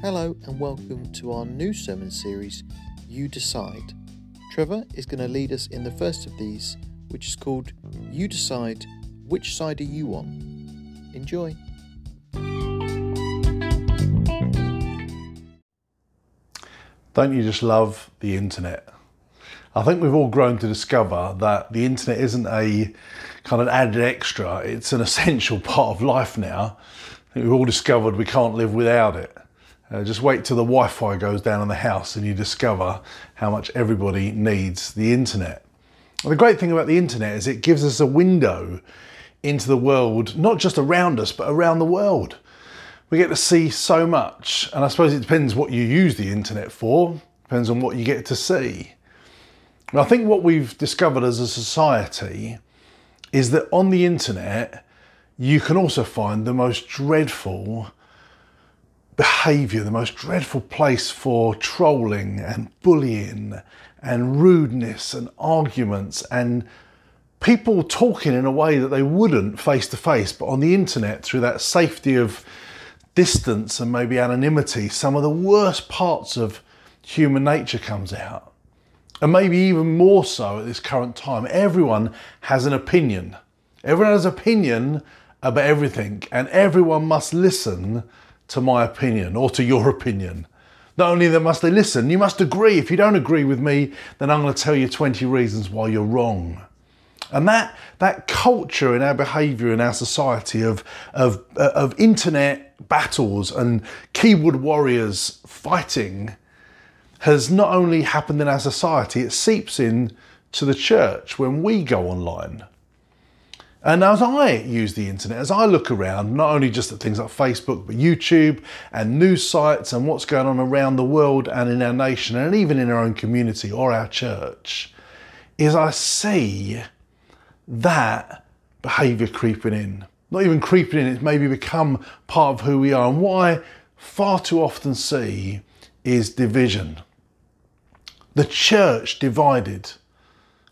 Hello and welcome to our new sermon series, You Decide. Trevor is going to lead us in the first of these, which is called You Decide Which Side Are You On? Enjoy. Don't you just love the internet? I think we've all grown to discover that the internet isn't a kind of added extra, it's an essential part of life now. I think we've all discovered we can't live without it. Uh, just wait till the Wi Fi goes down in the house and you discover how much everybody needs the internet. the great thing about the internet is it gives us a window into the world, not just around us, but around the world. We get to see so much, and I suppose it depends what you use the internet for, depends on what you get to see. And I think what we've discovered as a society is that on the internet, you can also find the most dreadful behaviour, the most dreadful place for trolling and bullying and rudeness and arguments and people talking in a way that they wouldn't face to face, but on the internet through that safety of distance and maybe anonymity, some of the worst parts of human nature comes out. And maybe even more so at this current time. Everyone has an opinion. Everyone has an opinion about everything, and everyone must listen to my opinion or to your opinion. Not only that must they listen, you must agree. If you don't agree with me, then I'm going to tell you 20 reasons why you're wrong. And that, that culture in our behaviour in our society of, of, uh, of internet battles and keyboard warriors fighting has not only happened in our society, it seeps in to the church when we go online. And as I use the internet, as I look around, not only just at things like Facebook, but YouTube and news sites and what's going on around the world and in our nation and even in our own community or our church, is I see that behaviour creeping in. Not even creeping in, it's maybe become part of who we are. And what I far too often see is division. The church divided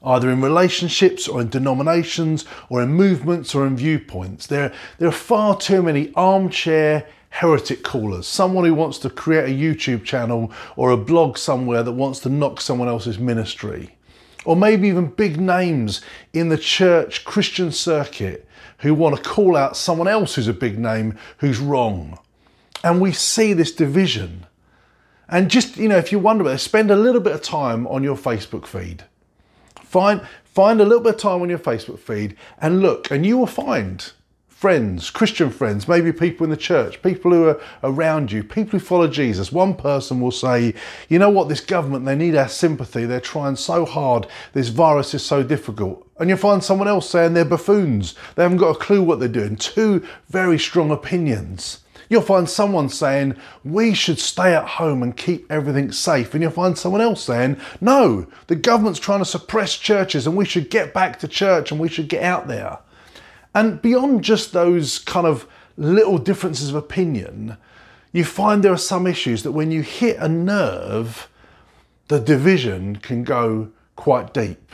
either in relationships or in denominations or in movements or in viewpoints. There, there are far too many armchair heretic callers, someone who wants to create a YouTube channel or a blog somewhere that wants to knock someone else's ministry. Or maybe even big names in the church Christian circuit who want to call out someone else who's a big name who's wrong. And we see this division. And just, you know, if you wonder about it, spend a little bit of time on your Facebook feed Find, find a little bit of time on your Facebook feed and look, and you will find friends, Christian friends, maybe people in the church, people who are around you, people who follow Jesus. One person will say, you know what, this government, they need our sympathy. They're trying so hard. This virus is so difficult. And you'll find someone else saying they're buffoons. They haven't got a clue what they're doing. Two very strong opinions. You'll find someone saying, we should stay at home and keep everything safe. And you'll find someone else saying, no, the government's trying to suppress churches and we should get back to church and we should get out there. And beyond just those kind of little differences of opinion, you find there are some issues that when you hit a nerve, the division can go quite deep.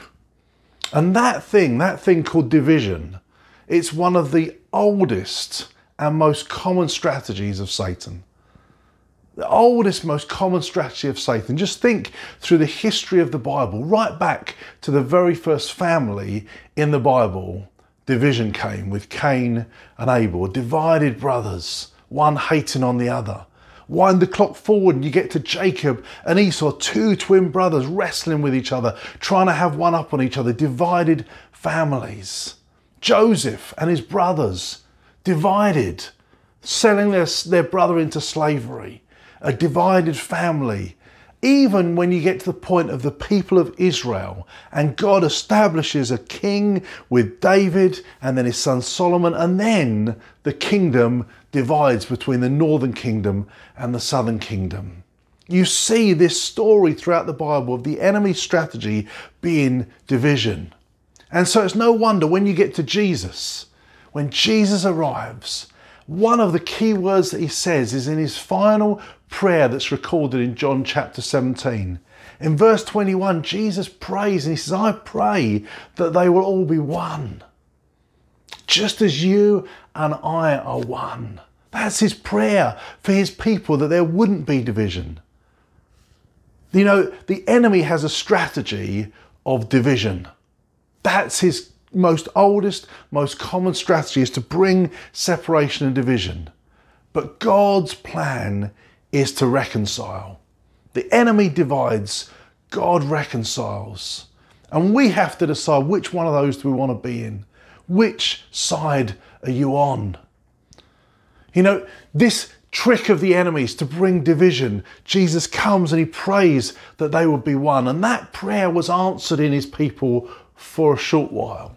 And that thing, that thing called division, it's one of the oldest and most common strategies of Satan. The oldest, most common strategy of Satan. Just think through the history of the Bible, right back to the very first family in the Bible. Division came with Cain and Abel, divided brothers, one hating on the other. Wind the clock forward and you get to Jacob and Esau, two twin brothers wrestling with each other, trying to have one up on each other, divided families. Joseph and his brothers, divided, selling their, their brother into slavery, a divided family. Even when you get to the point of the people of Israel and God establishes a king with David and then his son Solomon, and then the kingdom divides between the northern kingdom and the southern kingdom. You see this story throughout the Bible of the enemy's strategy being division. And so it's no wonder when you get to Jesus, when Jesus arrives, one of the key words that he says is in his final prayer that's recorded in John chapter 17. In verse 21, Jesus prays and he says, I pray that they will all be one. Just as you and I are one. That's his prayer for his people that there wouldn't be division. You know, the enemy has a strategy of division. That's his most oldest, most common strategy is to bring separation and division. But God's plan is to reconcile. The enemy divides, God reconciles. And we have to decide which one of those do we want to be in? Which side are you on? You know, this trick of the enemies to bring division, Jesus comes and he prays that they would be one. And that prayer was answered in his people for a short while.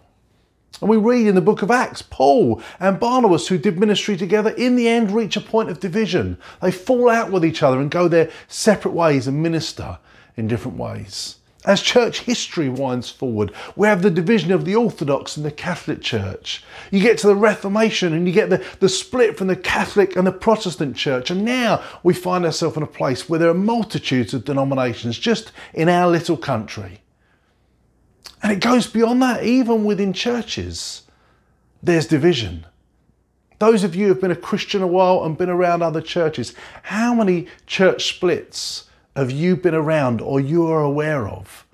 And we read in the book of Acts, Paul and Barnabas, who did ministry together, in the end reach a point of division. They fall out with each other and go their separate ways and minister in different ways. As church history winds forward, we have the division of the Orthodox and the Catholic Church. You get to the Reformation and you get the, the split from the Catholic and the Protestant Church. And now we find ourselves in a place where there are multitudes of denominations just in our little country. And it goes beyond that, even within churches, there's division. Those of you who have been a Christian a while and been around other churches, how many church splits have you been around or you are aware of?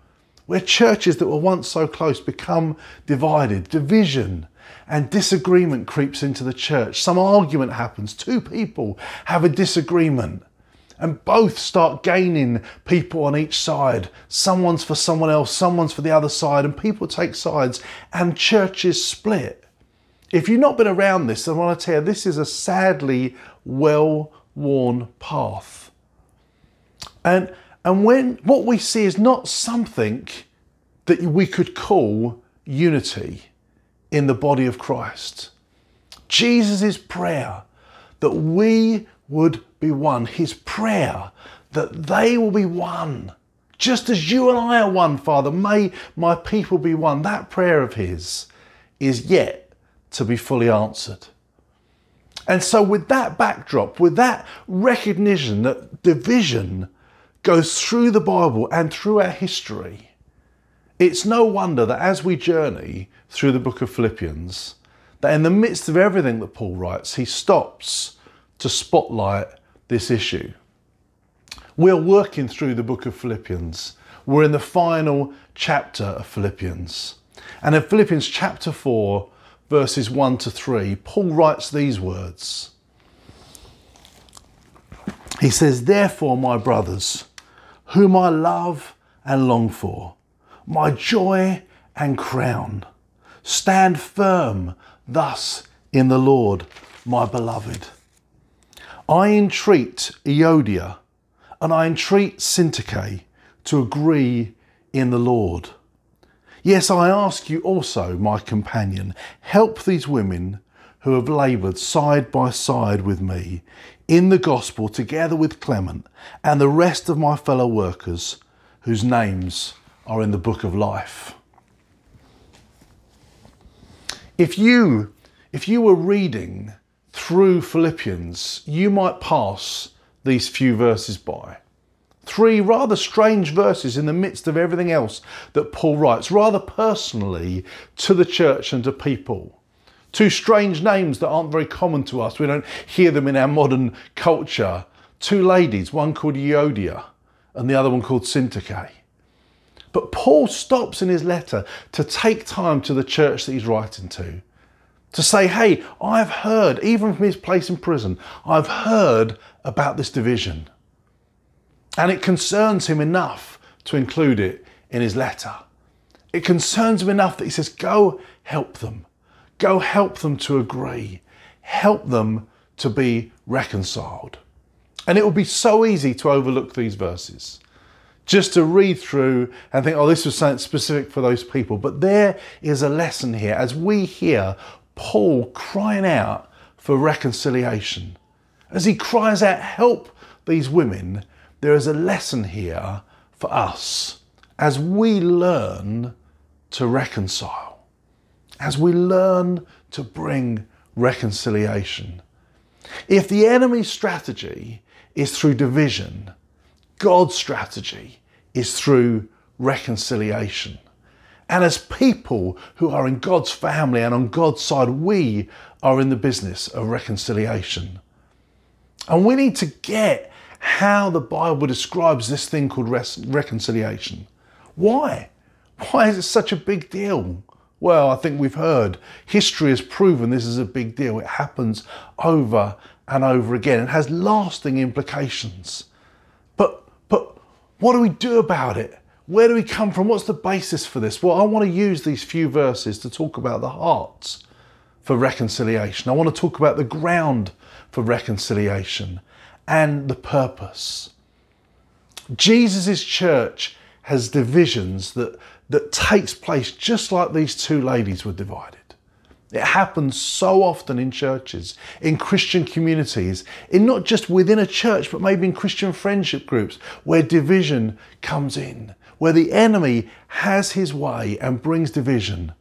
Where churches that were once so close become divided, division and disagreement creeps into the church. Some argument happens, two people have a disagreement and both start gaining people on each side. Someone's for someone else, someone's for the other side, and people take sides, and churches split. If you've not been around this, I want to tell you this is a sadly well worn path. And, and when what we see is not something that we could call unity in the body of Christ. Jesus' prayer that we would be one, his prayer that they will be one. Just as you and I are one, Father, may my people be one. That prayer of his is yet to be fully answered. And so, with that backdrop, with that recognition that division goes through the Bible and through our history, it's no wonder that as we journey through the book of Philippians, that in the midst of everything that Paul writes, he stops to spotlight this issue. We're working through the book of Philippians. We're in the final chapter of Philippians. And in Philippians chapter 4, verses 1 to 3, Paul writes these words. He says, Therefore, my brothers, whom I love and long for, my joy and crown, stand firm thus in the Lord, my beloved. I entreat Euodia and I entreat Syntyche to agree in the Lord. Yes, I ask you also, my companion, help these women who have laboured side by side with me in the gospel together with Clement and the rest of my fellow workers whose names are in the book of life. If you if you were reading through Philippians, you might pass these few verses by. Three rather strange verses in the midst of everything else that Paul writes, rather personally to the church and to people. Two strange names that aren't very common to us. We don't hear them in our modern culture. Two ladies, one called Euodia and the other one called Syntyche. But Paul stops in his letter to take time to the church that he's writing to to say, hey, I've heard, even from his place in prison, I've heard about this division. And it concerns him enough to include it in his letter. It concerns him enough that he says, go help them. Go help them to agree. Help them to be reconciled. And it would be so easy to overlook these verses. Just to read through and think, oh, this was something specific for those people. But there is a lesson here as we hear Paul crying out for reconciliation. As he cries out, Help these women, there is a lesson here for us as we learn to reconcile, as we learn to bring reconciliation. If the enemy's strategy is through division, God's strategy is through reconciliation. And as people who are in God's family and on God's side, we are in the business of reconciliation. And we need to get how the Bible describes this thing called reconciliation. Why? Why is it such a big deal? Well, I think we've heard history has proven this is a big deal. It happens over and over again and has lasting implications. But but what do we do about it? Where do we come from? What's the basis for this? Well, I want to use these few verses to talk about the hearts for reconciliation. I want to talk about the ground for reconciliation and the purpose. Jesus' church has divisions that, that takes place just like these two ladies were divided. It happens so often in churches, in Christian communities, in not just within a church, but maybe in Christian friendship groups where division comes in, where the enemy has his way and brings division.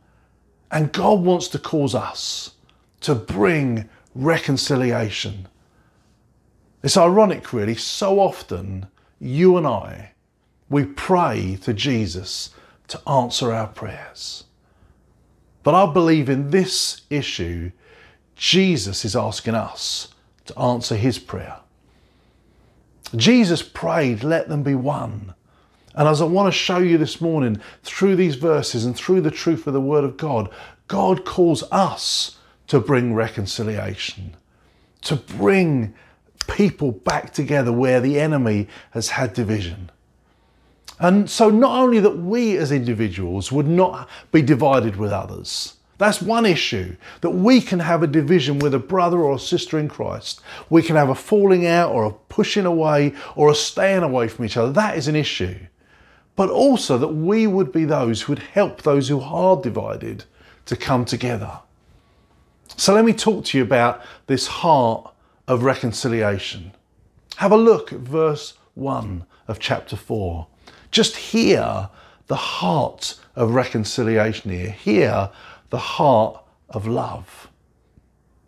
And God wants to cause us to bring reconciliation. It's ironic, really. So often, you and I, we pray to Jesus to answer our prayers. But I believe in this issue, Jesus is asking us to answer his prayer. Jesus prayed, let them be one. And as I want to show you this morning, through these verses and through the truth of the Word of God, God calls us to bring reconciliation, to bring people back together where the enemy has had division. And so, not only that we as individuals would not be divided with others, that's one issue, that we can have a division with a brother or a sister in Christ. We can have a falling out or a pushing away or a staying away from each other. That is an issue. But also that we would be those who would help those who are divided to come together. So let me talk to you about this heart of reconciliation. Have a look at verse 1 of chapter 4. Just hear the heart of reconciliation here. Hear the heart of love.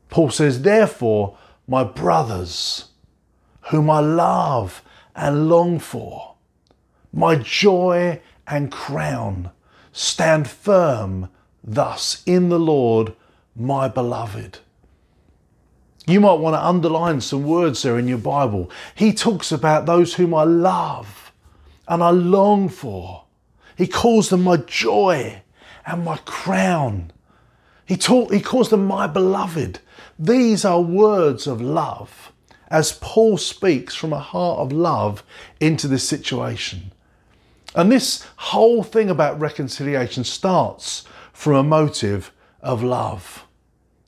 Paul says, Therefore, my brothers, whom I love and long for, my joy and crown, stand firm thus in the Lord, my beloved. You might want to underline some words there in your Bible. He talks about those whom I love and I long for. He calls them my joy and my crown. He, taught, he calls them my beloved. These are words of love as Paul speaks from a heart of love into this situation. And this whole thing about reconciliation starts from a motive of love.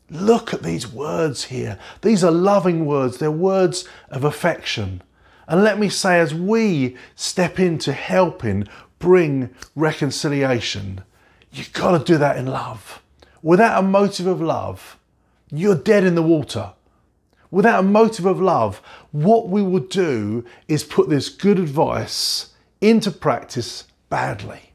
Look at these words here. These are loving words, they're words of affection. And let me say, as we step into helping bring reconciliation, you've got to do that in love. Without a motive of love, you're dead in the water. Without a motive of love, what we will do is put this good advice into practice badly.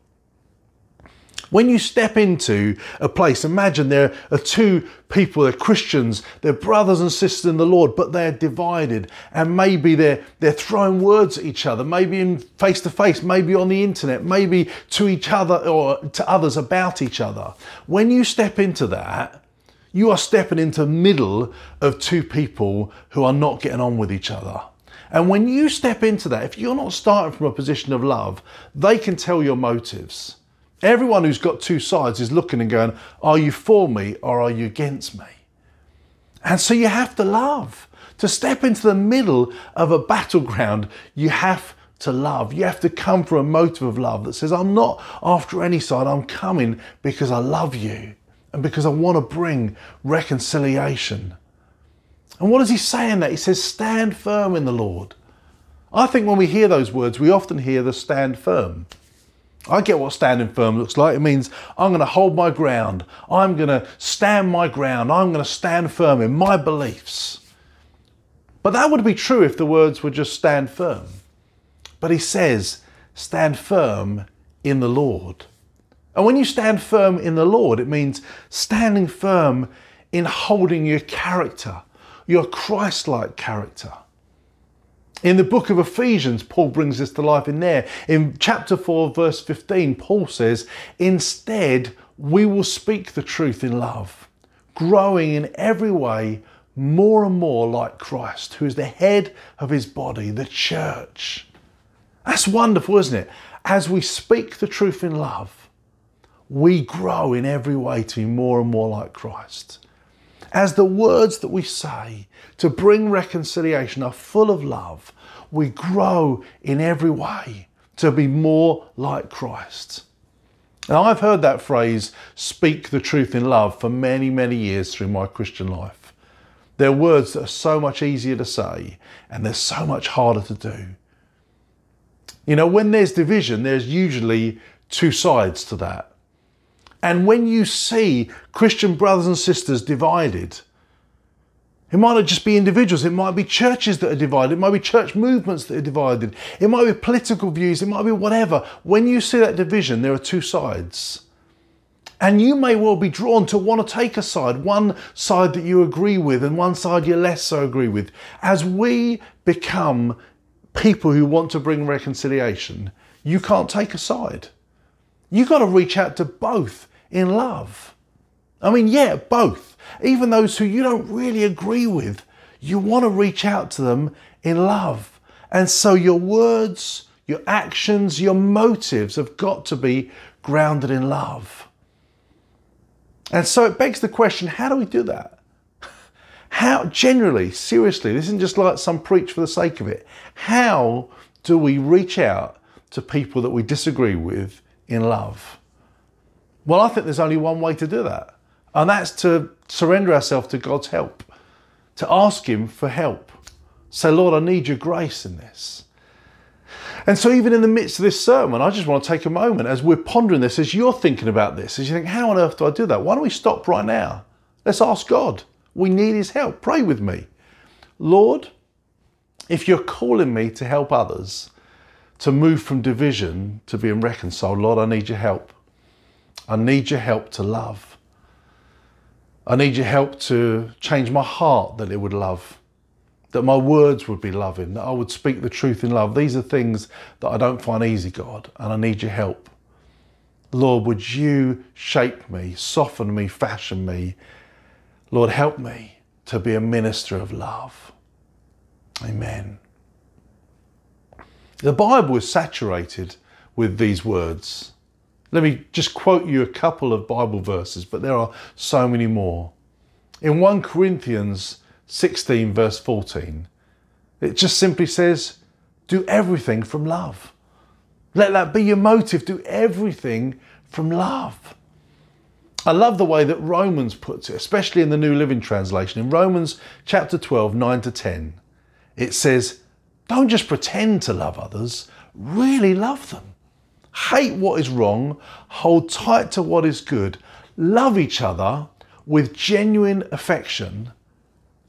When you step into a place, imagine there are two people, they're Christians, they're brothers and sisters in the Lord, but they're divided. And maybe they're, they're throwing words at each other, maybe in face to face, maybe on the internet, maybe to each other or to others about each other. When you step into that, you are stepping into the middle of two people who are not getting on with each other. And when you step into that, if you're not starting from a position of love, they can tell your motives. Everyone who's got two sides is looking and going, Are you for me or are you against me? And so you have to love. To step into the middle of a battleground, you have to love. You have to come from a motive of love that says, I'm not after any side, I'm coming because I love you and because I want to bring reconciliation. And what does he say in that? He says, Stand firm in the Lord. I think when we hear those words, we often hear the stand firm. I get what standing firm looks like. It means I'm going to hold my ground. I'm going to stand my ground. I'm going to stand firm in my beliefs. But that would be true if the words were just stand firm. But he says, stand firm in the Lord. And when you stand firm in the Lord, it means standing firm in holding your character, your Christ like character. In the book of Ephesians, Paul brings this to life in there. In chapter 4, verse 15, Paul says, Instead, we will speak the truth in love, growing in every way more and more like Christ, who is the head of his body, the church. That's wonderful, isn't it? As we speak the truth in love, we grow in every way to be more and more like Christ. As the words that we say to bring reconciliation are full of love, we grow in every way to be more like Christ. Now, I've heard that phrase, speak the truth in love, for many, many years through my Christian life. They're words that are so much easier to say and they're so much harder to do. You know, when there's division, there's usually two sides to that. And when you see Christian brothers and sisters divided, it might not just be individuals, it might be churches that are divided, it might be church movements that are divided, it might be political views, it might be whatever. When you see that division, there are two sides. And you may well be drawn to want to take a side, one side that you agree with and one side you less so agree with. As we become people who want to bring reconciliation, you can't take a side. You've got to reach out to both in love. I mean, yeah, both. Even those who you don't really agree with, you want to reach out to them in love. And so your words, your actions, your motives have got to be grounded in love. And so it begs the question how do we do that? How, generally, seriously, this isn't just like some preach for the sake of it. How do we reach out to people that we disagree with in love? Well, I think there's only one way to do that. And that's to surrender ourselves to God's help, to ask Him for help. Say, Lord, I need your grace in this. And so, even in the midst of this sermon, I just want to take a moment as we're pondering this, as you're thinking about this, as you think, how on earth do I do that? Why don't we stop right now? Let's ask God. We need His help. Pray with me. Lord, if you're calling me to help others to move from division to being reconciled, Lord, I need your help. I need your help to love. I need your help to change my heart that it would love, that my words would be loving, that I would speak the truth in love. These are things that I don't find easy, God, and I need your help. Lord, would you shape me, soften me, fashion me? Lord, help me to be a minister of love. Amen. The Bible is saturated with these words. Let me just quote you a couple of Bible verses, but there are so many more. In 1 Corinthians 16, verse 14, it just simply says, Do everything from love. Let that be your motive. Do everything from love. I love the way that Romans puts it, especially in the New Living Translation. In Romans chapter 12, 9 to 10, it says, Don't just pretend to love others, really love them. Hate what is wrong, hold tight to what is good, love each other with genuine affection,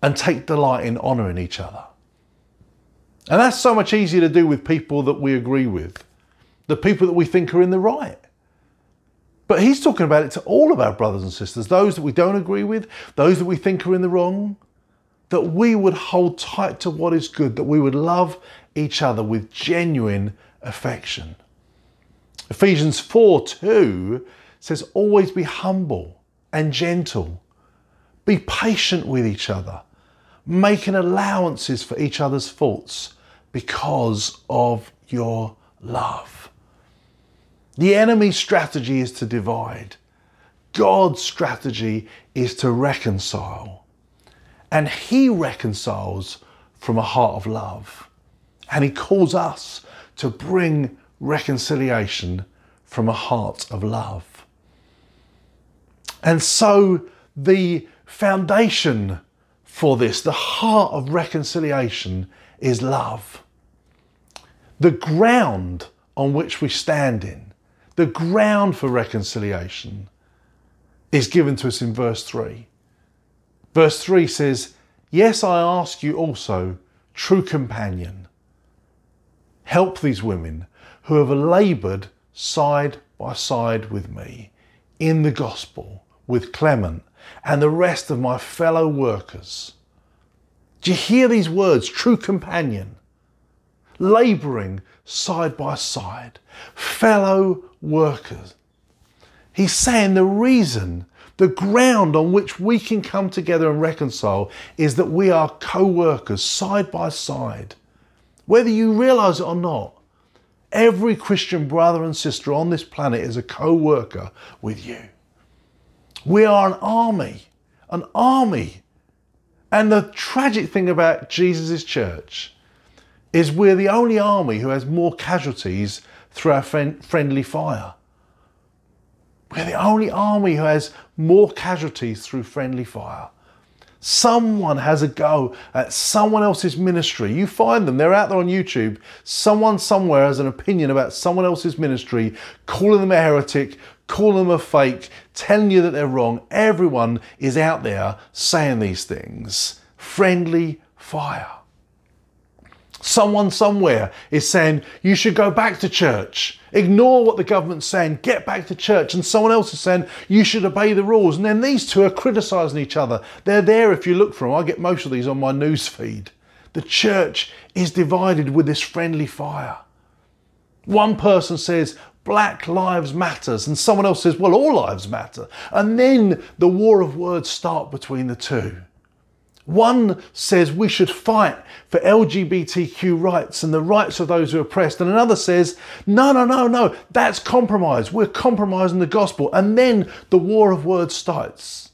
and take delight in honouring each other. And that's so much easier to do with people that we agree with, the people that we think are in the right. But he's talking about it to all of our brothers and sisters, those that we don't agree with, those that we think are in the wrong, that we would hold tight to what is good, that we would love each other with genuine affection. Ephesians 4 2 says, Always be humble and gentle. Be patient with each other, making allowances for each other's faults because of your love. The enemy's strategy is to divide. God's strategy is to reconcile. And He reconciles from a heart of love. And He calls us to bring reconciliation from a heart of love. And so the foundation for this, the heart of reconciliation, is love. The ground on which we stand in, the ground for reconciliation, is given to us in verse 3. Verse 3 says, Yes, I ask you also, true companion, help these women who have laboured side by side with me in the gospel with Clement and the rest of my fellow workers. Do you hear these words, true companion? Labouring side by side, fellow workers. He's saying the reason The ground on which we can come together and reconcile is that we are co workers side by side. Whether you realize it or not, every Christian brother and sister on this planet is a co worker with you. We are an army, an army. And the tragic thing about Jesus' church is we're the only army who has more casualties through our friend, friendly fire. We're the only army who has more casualties through friendly fire. Someone has a go at someone else's ministry. You find them, they're out there on YouTube. Someone somewhere has an opinion about someone else's ministry, calling them a heretic, calling them a fake, telling you that they're wrong. Everyone is out there saying these things. Friendly fire. Someone somewhere is saying you should go back to church. Ignore what the government's saying, get back to church. And someone else is saying you should obey the rules. And then these two are criticizing each other. They're there if you look for them. I get most of these on my news feed. The church is divided with this friendly fire. One person says Black Lives Matters, and someone else says, well, all lives matter. And then the war of words start between the two. One says we should fight for LGBTQ rights and the rights of those who are oppressed, and another says, no, no, no, no, that's compromise. We're compromising the gospel. And then the war of words starts.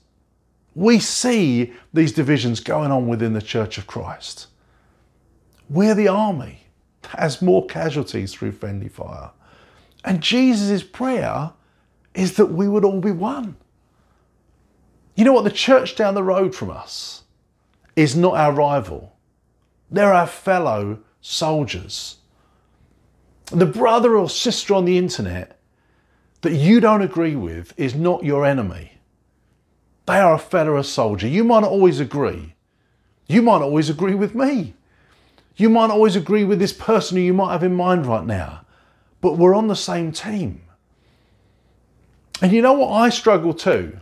We see these divisions going on within the Church of Christ. We're the army that has more casualties through friendly fire. And Jesus' prayer is that we would all be one. You know what? The church down the road from us is not our rival. They're our fellow soldiers. The brother or sister on the internet that you don't agree with is not your enemy. They are a fellow soldier. You might not always agree. You might not always agree with me. You might not always agree with this person who you might have in mind right now, but we're on the same team. And you know what I struggle too?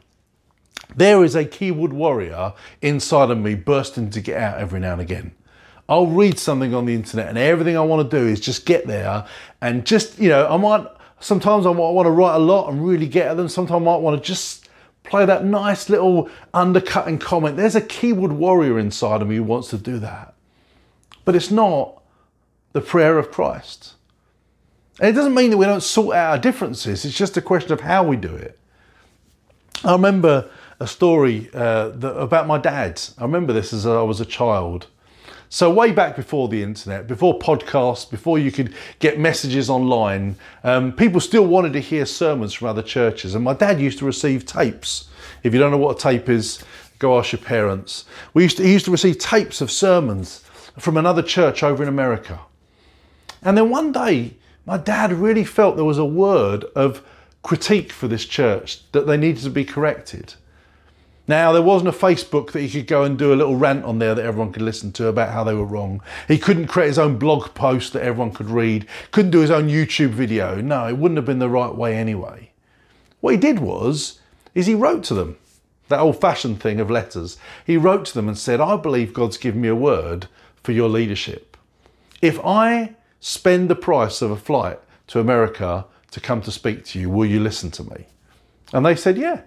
There is a keyboard warrior inside of me bursting to get out every now and again. I'll read something on the internet and everything I want to do is just get there and just, you know, I might, sometimes I might want to write a lot and really get at them. Sometimes I might want to just play that nice little undercutting comment. There's a keyboard warrior inside of me who wants to do that. But it's not the prayer of Christ. And it doesn't mean that we don't sort out our differences. It's just a question of how we do it. I remember a story uh, that, about my dad. I remember this as I was a child. So way back before the internet, before podcasts, before you could get messages online, um, people still wanted to hear sermons from other churches. And my dad used to receive tapes. If you don't know what a tape is, go ask your parents. We used to, he used to receive tapes of sermons from another church over in America. And then one day, my dad really felt there was a word of critique for this church that they needed to be corrected. Now, there wasn't a Facebook that he could go and do a little rant on there that everyone could listen to about how they were wrong. He couldn't create his own blog post that everyone could read, couldn't do his own YouTube video. No, it wouldn't have been the right way anyway. What he did was, is he wrote to them, that old fashioned thing of letters. He wrote to them and said, I believe God's given me a word for your leadership. If I spend the price of a flight to America to come to speak to you, will you listen to me? And they said, yeah.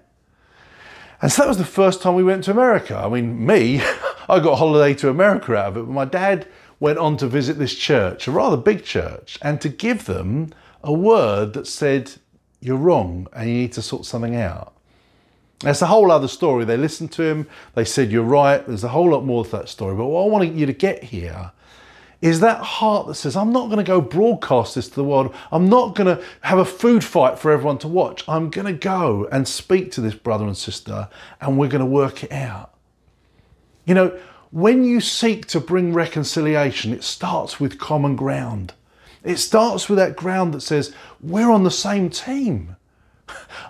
And so that was the first time we went to America. I mean, me, I got a holiday to America out of it, but my dad went on to visit this church, a rather big church, and to give them a word that said, You're wrong and you need to sort something out. That's a whole other story. They listened to him, they said, You're right. There's a whole lot more to that story. But what I want you to get here is that heart that says, I'm not going to go broadcast this to the world. I'm not going to have a food fight for everyone to watch. I'm going to go and speak to this brother and sister and we're going to work it out. You know, when you seek to bring reconciliation, it starts with common ground. It starts with that ground that says, we're on the same team.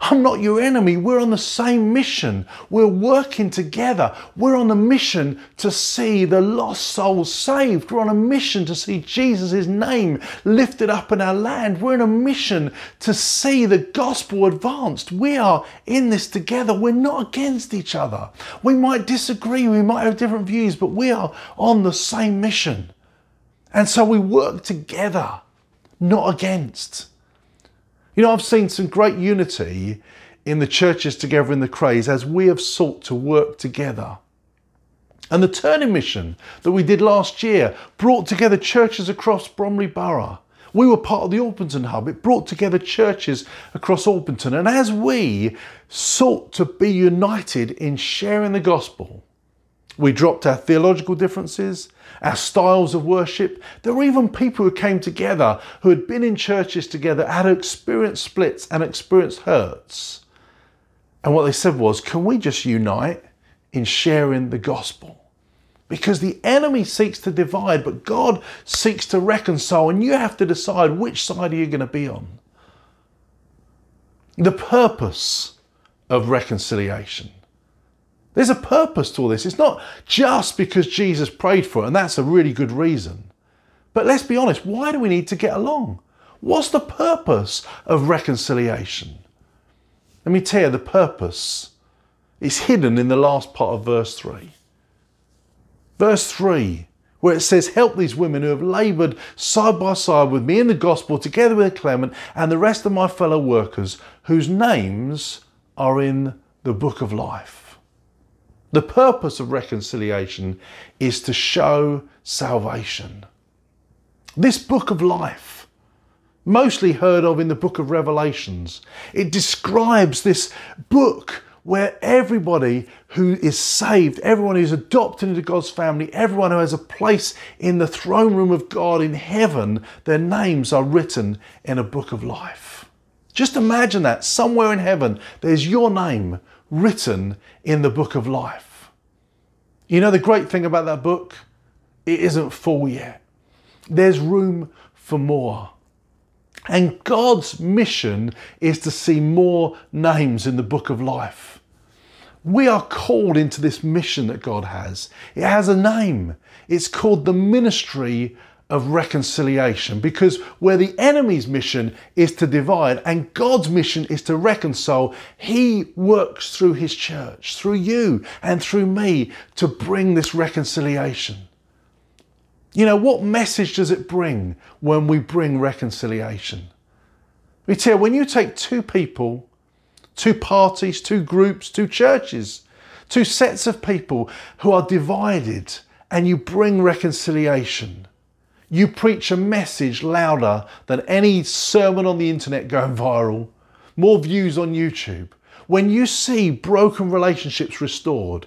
I'm not your enemy. We're on the same mission. We're working together. We're on a mission to see the lost souls saved. We're on a mission to see Jesus' name lifted up in our land. We're on a mission to see the gospel advanced. We are in this together. We're not against each other. We might disagree, we might have different views, but we are on the same mission. And so we work together, not against. You know, I've seen some great unity in the churches together in the Crays as we have sought to work together. And the turning mission that we did last year brought together churches across Bromley Borough. We were part of the Orpington Hub. It brought together churches across Orpington. And as we sought to be united in sharing the gospel, we dropped our theological differences, our styles of worship. There were even people who came together who had been in churches together, had experienced splits and experienced hurts. And what they said was, can we just unite in sharing the gospel? Because the enemy seeks to divide, but God seeks to reconcile, and you have to decide which side are you going to be on. The purpose of reconciliation. There's a purpose to all this. It's not just because Jesus prayed for it, and that's a really good reason. But let's be honest, why do we need to get along? What's the purpose of reconciliation? Let me tell you the purpose. is hidden in the last part of verse 3. Verse 3, where it says, Help these women who have laboured side by side with me in the gospel, together with Clement and the rest of my fellow workers, whose names are in the book of life. The purpose of reconciliation is to show salvation. This book of life, mostly heard of in the book of Revelations, it describes this book where everybody who is saved, everyone who's adopted into God's family, everyone who has a place in the throne room of God in heaven, their names are written in a book of life. Just imagine that somewhere in heaven, there's your name written in the book of life. You know the great thing about that book? It isn't full yet. There's room for more. And God's mission is to see more names in the book of life. We are called into this mission that God has. It has a name. It's called the ministry of reconciliation because where the enemy's mission is to divide and God's mission is to reconcile, He works through His church, through you and through me to bring this reconciliation. You know, what message does it bring when we bring reconciliation? We tell when you take two people two parties, two groups, two churches, two sets of people who are divided, and you bring reconciliation. You preach a message louder than any sermon on the internet going viral, more views on YouTube. When you see broken relationships restored,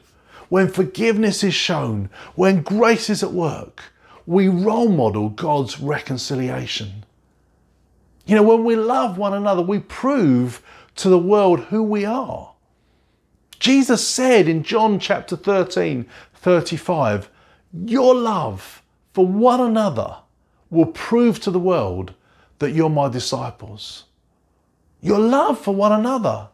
when forgiveness is shown, when grace is at work, we role model God's reconciliation. You know, when we love one another, we prove to the world who we are. Jesus said in John chapter 13, 35, Your love for one another will prove to the world that you're my disciples. Your love for one another.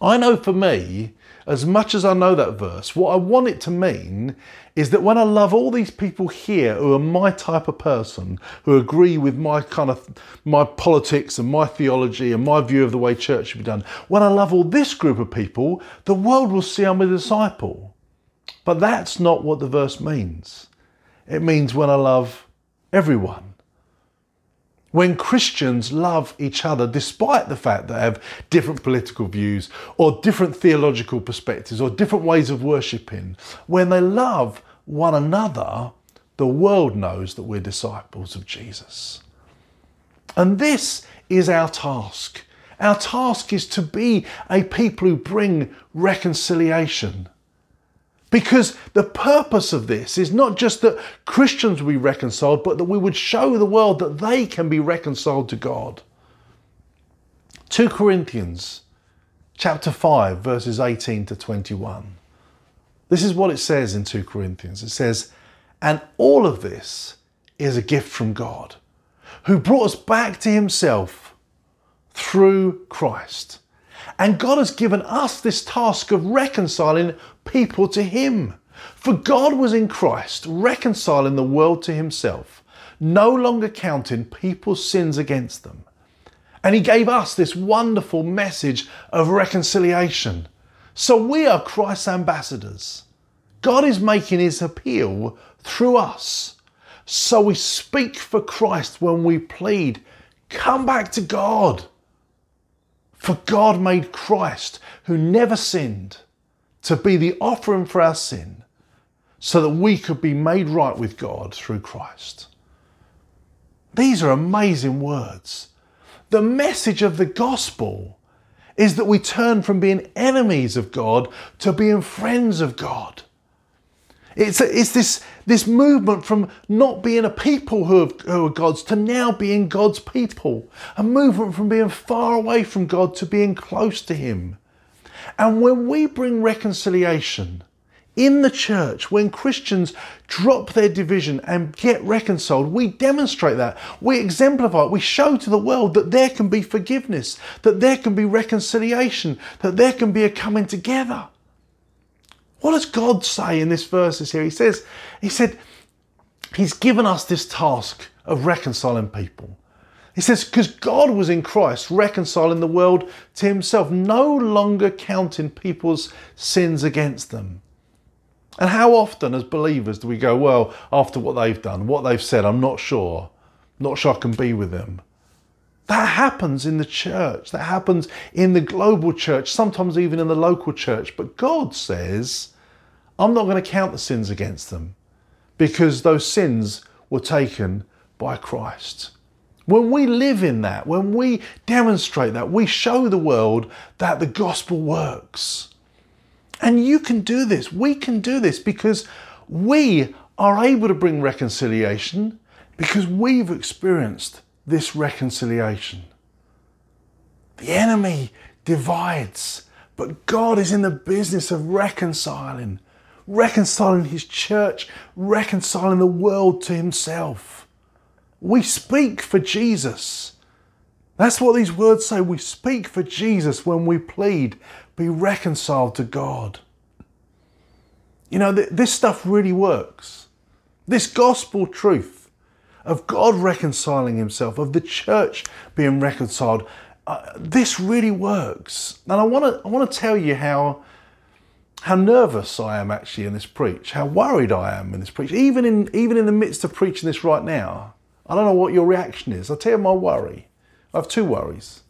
I know for me, as much as I know that verse, what I want it to mean is that when I love all these people here who are my type of person, who agree with my kind of my politics and my theology and my view of the way church should be done, when I love all this group of people, the world will see I'm a disciple. But that's not what the verse means. It means when I love everyone when Christians love each other despite the fact that they have different political views or different theological perspectives or different ways of worshipping, when they love one another, the world knows that we're disciples of Jesus. And this is our task. Our task is to be a people who bring reconciliation because the purpose of this is not just that Christians be reconciled, but that we would show the world that they can be reconciled to God. 2 Corinthians chapter 5 verses 18 to 21. This is what it says in 2 Corinthians. It says, "And all of this is a gift from God, who brought us back to himself through Christ." And God has given us this task of reconciling people to Him. For God was in Christ, reconciling the world to Himself, no longer counting people's sins against them. And He gave us this wonderful message of reconciliation. So we are Christ's ambassadors. God is making His appeal through us. So we speak for Christ when we plead, come back to God. For God made Christ, who never sinned, to be the offering for our sin, so that we could be made right with God through Christ. These are amazing words. The message of the gospel is that we turn from being enemies of God to being friends of God. It's, a, it's this, this movement from not being a people who, have, who are God's to now being God's people. A movement from being far away from God to being close to Him. And when we bring reconciliation, in the church, when Christians drop their division and get reconciled, we demonstrate that. We exemplify it. We show to the world that there can be forgiveness, that there can be reconciliation, that there can be a coming together. What does God say in this verses here? He says, He said, He's given us this task of reconciling people. He says, because God was in Christ reconciling the world to Himself, no longer counting people's sins against them. And how often, as believers, do we go, well, after what they've done, what they've said, I'm not sure, not sure I can be with them. That happens in the church, that happens in the global church, sometimes even in the local church. But God says, I'm not going to count the sins against them because those sins were taken by Christ. When we live in that, when we demonstrate that, we show the world that the gospel works. And you can do this. We can do this because we are able to bring reconciliation because we've experienced this reconciliation. The enemy divides, but God is in the business of reconciling, reconciling his church, reconciling the world to himself. We speak for Jesus. That's what these words say. We speak for Jesus when we plead be reconciled to God. You know, th- this stuff really works. This gospel truth of God reconciling himself, of the church being reconciled, uh, this really works. And I want to I want to tell you how how nervous I am actually in this preach, how worried I am in this preach, even in even in the midst of preaching this right now. I don't know what your reaction is. I'll tell you my worry. I have two worries.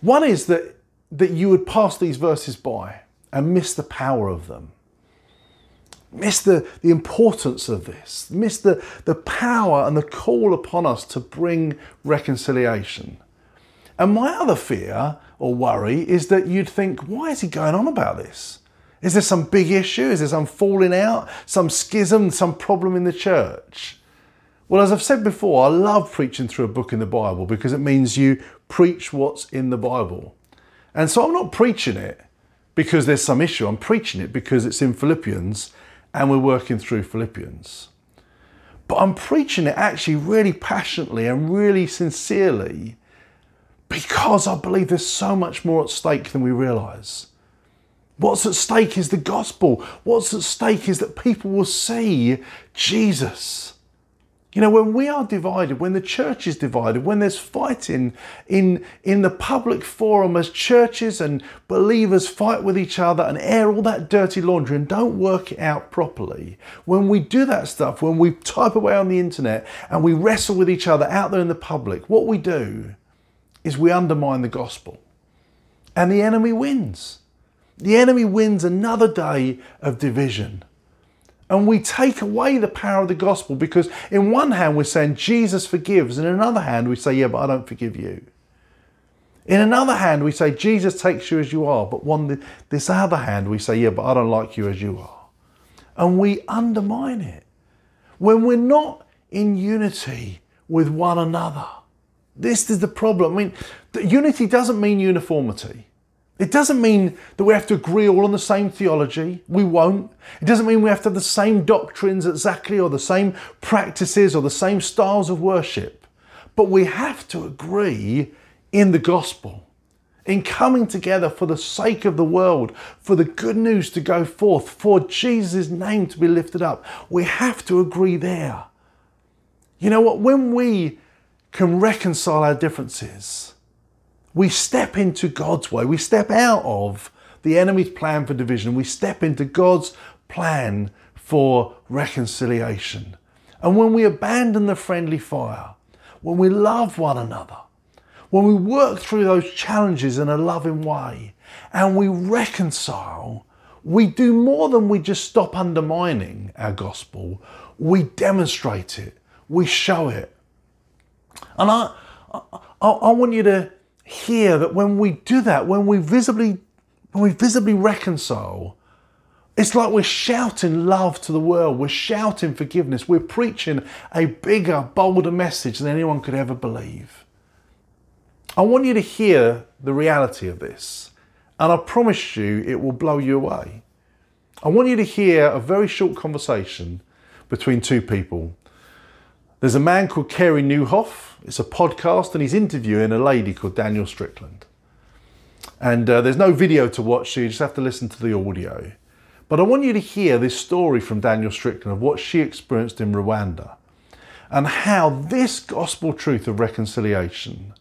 One is that that you would pass these verses by and miss the power of them. Miss the, the importance of this, miss the, the power and the call upon us to bring reconciliation. And my other fear or worry is that you'd think, why is he going on about this? Is there some big issue? Is there some falling out, some schism, some problem in the church? Well, as I've said before, I love preaching through a book in the Bible because it means you preach what's in the Bible. And so I'm not preaching it because there's some issue. I'm preaching it because it's in Philippians and we're working through Philippians. But I'm preaching it actually really passionately and really sincerely because I believe there's so much more at stake than we realize. What's at stake is the gospel. What's at stake is that people will see Jesus. You know, when we are divided, when the church is divided, when there's fighting in, in the public forum as churches and believers fight with each other and air all that dirty laundry and don't work it out properly, when we do that stuff, when we type away on the internet and we wrestle with each other out there in the public, what we do is we undermine the gospel. And the enemy wins. The enemy wins another day of division. And we take away the power of the gospel because, in one hand, we're saying Jesus forgives, and in another hand, we say, Yeah, but I don't forgive you. In another hand, we say, Jesus takes you as you are, but one, this other hand, we say, Yeah, but I don't like you as you are. And we undermine it. When we're not in unity with one another, this is the problem. I mean, unity doesn't mean uniformity. It doesn't mean that we have to agree all on the same theology. We won't. It doesn't mean we have to have the same doctrines exactly or the same practices or the same styles of worship. But we have to agree in the gospel, in coming together for the sake of the world, for the good news to go forth, for Jesus' name to be lifted up. We have to agree there. You know what? When we can reconcile our differences, we step into God's way. We step out of the enemy's plan for division. We step into God's plan for reconciliation. And when we abandon the friendly fire, when we love one another, when we work through those challenges in a loving way and we reconcile, we do more than we just stop undermining our gospel. We demonstrate it, we show it. And I, I, I want you to hear that when we do that, when we visibly, when we visibly reconcile, it's like we're shouting love to the world. We're shouting forgiveness. We're preaching a bigger, bolder message than anyone could ever believe. I want you to hear the reality of this, and I promise you it will blow you away. I want you to hear a very short conversation between two people. There's a man called Kerry Nieuwhof. It's a podcast, and he's interviewing a lady called Danielle Strickland. And uh, there's no video to watch, so you just have to listen to the audio. But I want you to hear this story from Danielle Strickland of what she experienced in Rwanda and how this gospel truth of reconciliation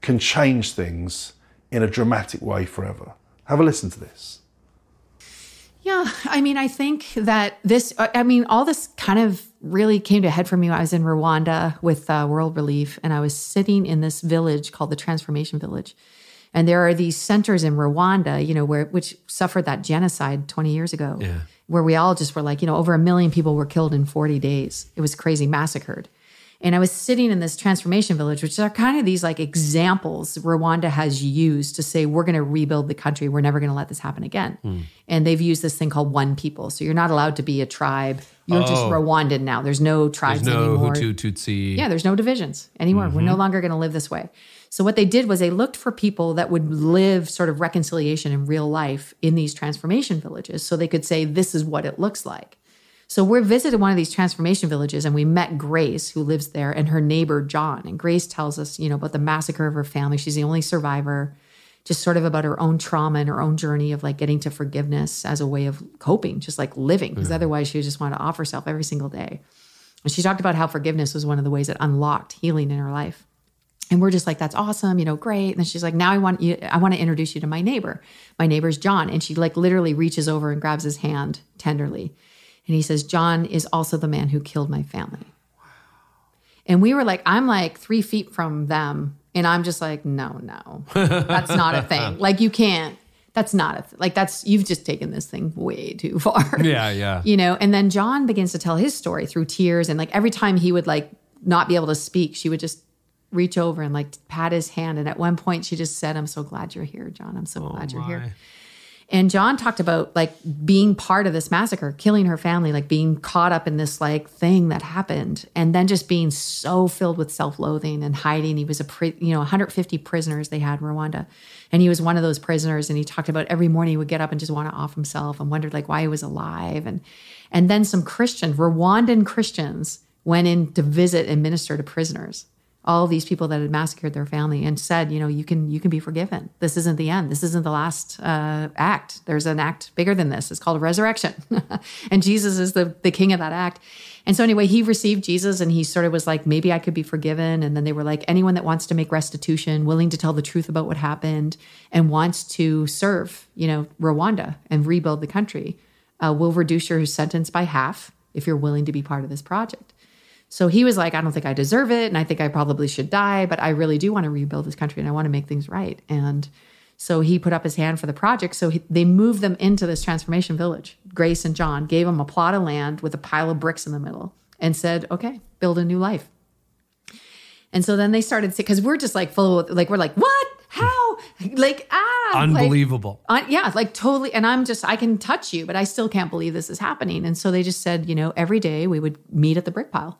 can change things in a dramatic way forever. Have a listen to this. Yeah, I mean, I think that this, I mean, all this kind of really came to head for me. I was in Rwanda with uh, World Relief, and I was sitting in this village called the Transformation Village. And there are these centers in Rwanda, you know, where which suffered that genocide 20 years ago, Yeah. where we all just were like, you know, over a million people were killed in 40 days. It was crazy, massacred. And I was sitting in this transformation village, which are kind of these like examples Rwanda has used to say, we're going to rebuild the country. We're never going to let this happen again. Hmm. And they've used this thing called one people. So you're not allowed to be a tribe. You're just Oh. Rwandan now. There's no tribes There's no anymore. Hutu, Tutsi. Yeah, there's no divisions anymore. We're no mm-hmm. longer going to live this way. So what they did was they looked for people that would live sort of reconciliation in real life in these transformation villages so they could say this is what it looks like. So we visited one of these transformation villages and we met Grace who lives there and her neighbor John and Grace tells us, you know, about the massacre of her family. She's the only survivor. Just sort of about her own trauma and her own journey of like getting to forgiveness as a way of coping, just like living, because otherwise she would just want to off herself every single day. And she talked about how forgiveness was one of the ways that unlocked healing in her life. And we're just like, that's awesome, you know, great. And then she's like, now I want you, I want to introduce you to my neighbor. My neighbor's John. And she like literally reaches over and grabs his hand tenderly. And he says, John is also the man who killed my family. And we were like, I'm like three feet from them. And I'm just like, no, no, that's not a thing. Like, you can't, that's not a, th- like, that's, you've just taken this thing way too far. Yeah, yeah. you know and then john begins to tell his story through tears. And like every time he would like not be able to speak she would just reach over and like pat his hand. And at one point she just said i'm so glad you're here john. I'm so oh, glad you're here and john talked about like being part of this massacre killing her family like being caught up in this like thing that happened and then just being so filled with self-loathing and hiding. He was a pri- you know 150 prisoners they had in rwanda and he was one of those prisoners and he talked about every morning he would get up and just want to off himself and wondered like why he was alive and and then some christian rwandan christians went in to visit and minister to prisoners all these people that had massacred their family and said you know you can you can be forgiven. This isn't the end. This isn't the last uh, act. There's an act bigger than this. It's called a resurrection. And jesus is the the king of that act. And so anyway he received jesus and he sort of was like maybe i could be forgiven. And then they were like anyone that wants to make restitution willing to tell the truth about what happened and wants to serve you know rwanda and rebuild the country uh, will reduce your sentence by half if you're willing to be part of this project so he was like, I don't think I deserve it. And I think I probably should die, but I really do want to rebuild this country and I want to make things right. And so he put up his hand for the project. So he, they moved them into this transformation village. Grace and John gave them a plot of land with a pile of bricks in the middle and said, okay, build a new life. And so then they started, because we're just like full of, like, we're like, what? How? Like, ah. like- Unbelievable. uh, yeah, like totally. And I'm just, I can touch you, but I still can't believe this is happening. And so they just said, you know, every day we would meet at the brick pile.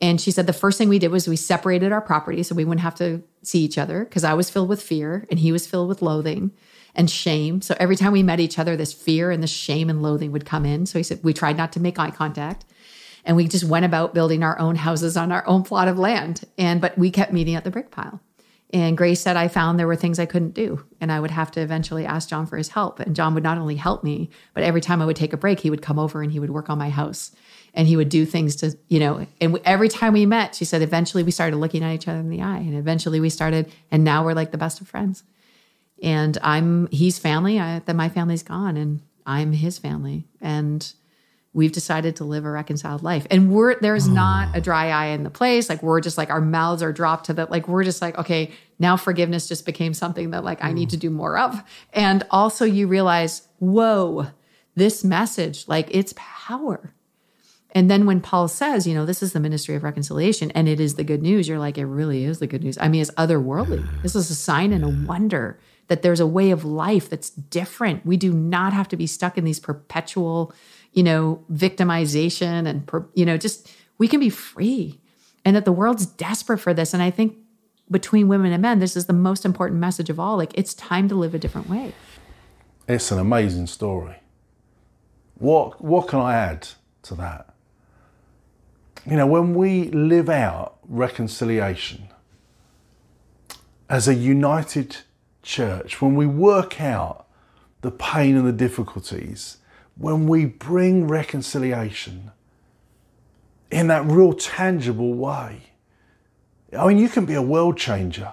And she said the first thing we did was we separated our property so we wouldn't have to see each other because I was filled with fear and he was filled with loathing and shame. So every time we met each other, this fear and this shame and loathing would come in. So he said we tried not to make eye contact. And we just went about building our own houses on our own plot of land. And but we kept meeting at the brick pile. And Grace said, I found there were things I couldn't do. And I would have to eventually ask John for his help. And John would not only help me, but every time I would take a break, he would come over and he would work on my house. And he would do things to, you know, and every time we met, she said, eventually we started looking at each other in the eye. And eventually we started, and now we're like the best of friends. And I'm, he's family, I, then my family's gone, and I'm his family. And we've decided to live a reconciled life. And we're there's not a dry eye in the place. Like we're just like our mouths are dropped to the like we're just like, okay, now forgiveness just became something that like I need to do more of. And also you realize, whoa, this message, like it's power. And then when Paul says, you know, this is the ministry of reconciliation and it is the good news, you're like, it really is the good news. I mean, it's otherworldly. This is a sign and a wonder that there's a way of life that's different. We do not have to be stuck in these perpetual, you know, victimization and, you know, just we can be free and that the world's desperate for this. And I think between women and men, this is the most important message of all. Like, it's time to live a different way. It's an amazing story. What, what can I add to that? You know, when we live out reconciliation as a united church, when we work out the pain and the difficulties, when we bring reconciliation in that real tangible way, I mean, you can be a world changer.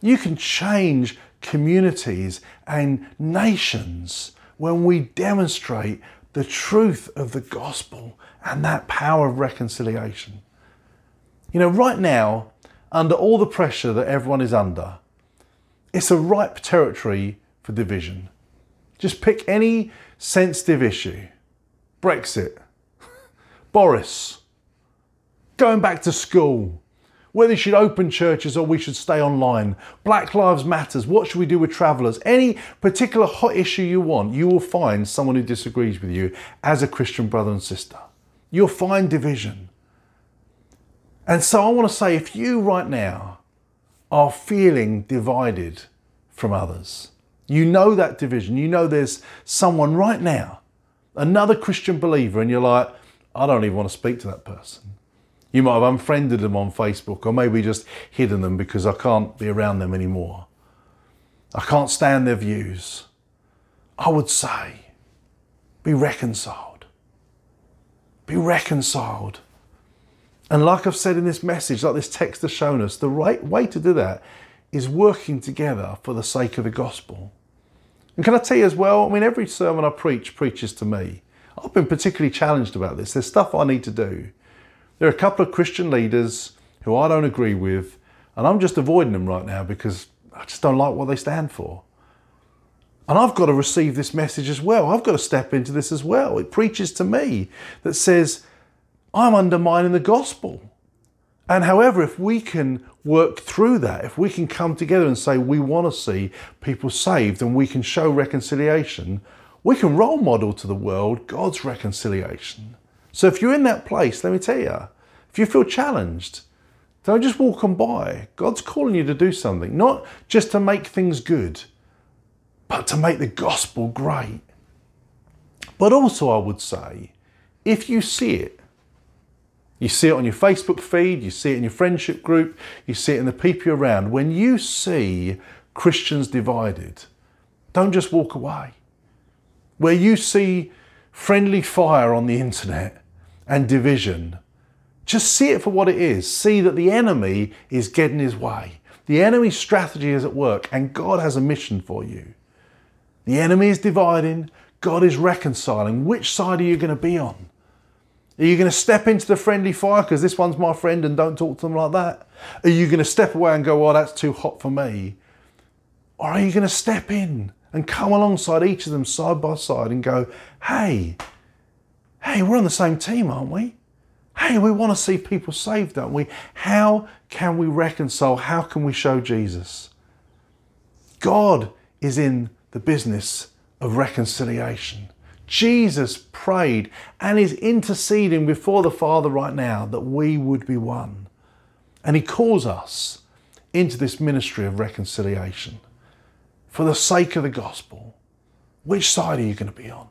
You can change communities and nations when we demonstrate the truth of the gospel and that power of reconciliation. You know, right now, under all the pressure that everyone is under, it's a ripe territory for division. Just pick any sensitive issue. Brexit, Boris, going back to school, whether you should open churches or we should stay online, Black Lives Matters, what should we do with travellers, any particular hot issue you want, you will find someone who disagrees with you as a Christian brother and sister. You'll find division. And so I want to say if you right now are feeling divided from others, you know that division, you know there's someone right now, another Christian believer, and you're like, I don't even want to speak to that person. You might have unfriended them on Facebook or maybe just hidden them because I can't be around them anymore. I can't stand their views. I would say, be reconciled. Be reconciled. And like I've said in this message, like this text has shown us, the right way to do that is working together for the sake of the gospel. And can I tell you as well, I mean, every sermon I preach preaches to me. I've been particularly challenged about this. There's stuff I need to do. There are a couple of Christian leaders who I don't agree with, and I'm just avoiding them right now because I just don't like what they stand for. And I've got to receive this message as well. I've got to step into this as well. It preaches to me that says, I'm undermining the gospel. And however, if we can work through that, if we can come together and say we want to see people saved and we can show reconciliation, we can role model to the world God's reconciliation. So if you're in that place, let me tell you, if you feel challenged, don't just walk on by. God's calling you to do something, not just to make things good, but to make the gospel great. But also, I would say, if you see it, you see it on your Facebook feed, you see it in your friendship group, you see it in the people around. When you see Christians divided, don't just walk away. Where you see friendly fire on the internet and division, just see it for what it is. See that the enemy is getting his way. The enemy's strategy is at work, and God has a mission for you. The enemy is dividing, God is reconciling. Which side are you going to be on? Are you going to step into the friendly fire because this one's my friend and don't talk to them like that? Are you going to step away and go, oh, that's too hot for me? Or are you going to step in and come alongside each of them side by side and go, hey, hey, we're on the same team, aren't we? Hey, we want to see people saved, don't we? How can we reconcile? How can we show Jesus? God is in the business of reconciliation. Jesus prayed and is interceding before the Father right now that we would be one. And He calls us into this ministry of reconciliation for the sake of the gospel. Which side are you going to be on?